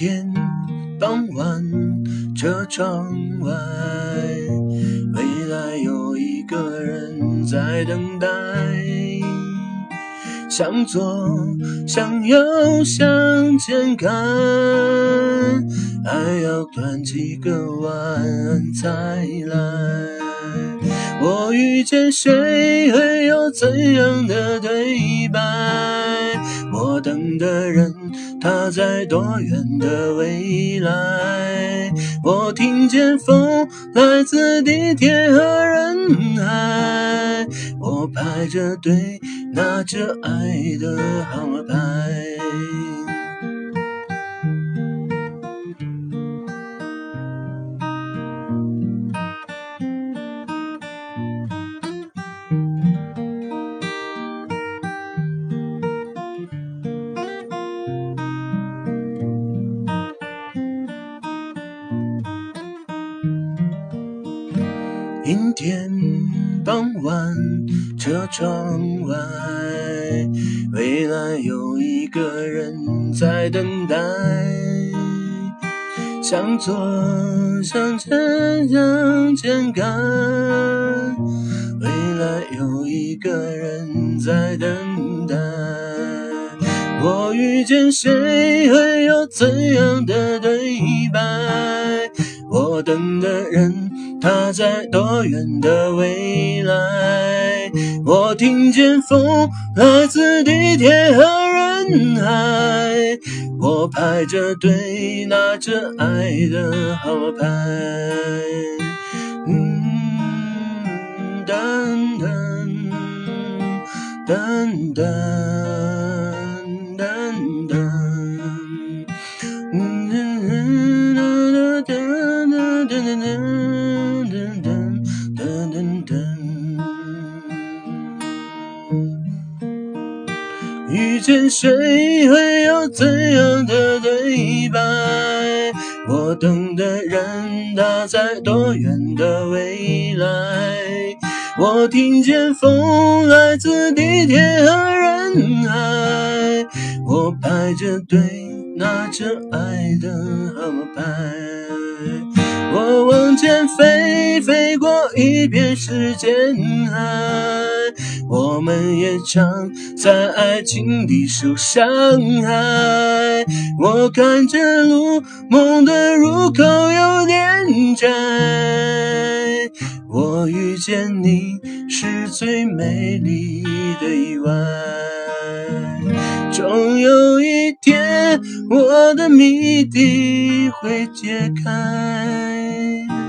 天傍晚，车窗外，未来有一个人在等待。向左，向右，向前看，还要转几个弯才来。我遇见谁，会有怎样的对白？我等的人。他在多远的未来？我听见风来自地铁和人海，我排着队拿着爱的号码牌。阴天傍晚，车窗外，未来有一个人在等待。向左，向前，向前看，未来有一个人在等待。我遇见谁，会有怎样的对白？我等的人。他在多远的未来？我听见风来自地铁和人海，我排着队拿着爱的号码牌。嗯，噔噔噔噔噔噔噔。遇见谁会有怎样的对白？我等的人他在多远的未来？我听见风来自地铁和人海，我排着队拿着爱的号码牌。我往前飞，飞过一片时间海。我们也常在爱情里受伤害。我看着路，梦的入口有点窄。我遇见你是最美丽的意外。一天，我的谜底会解开。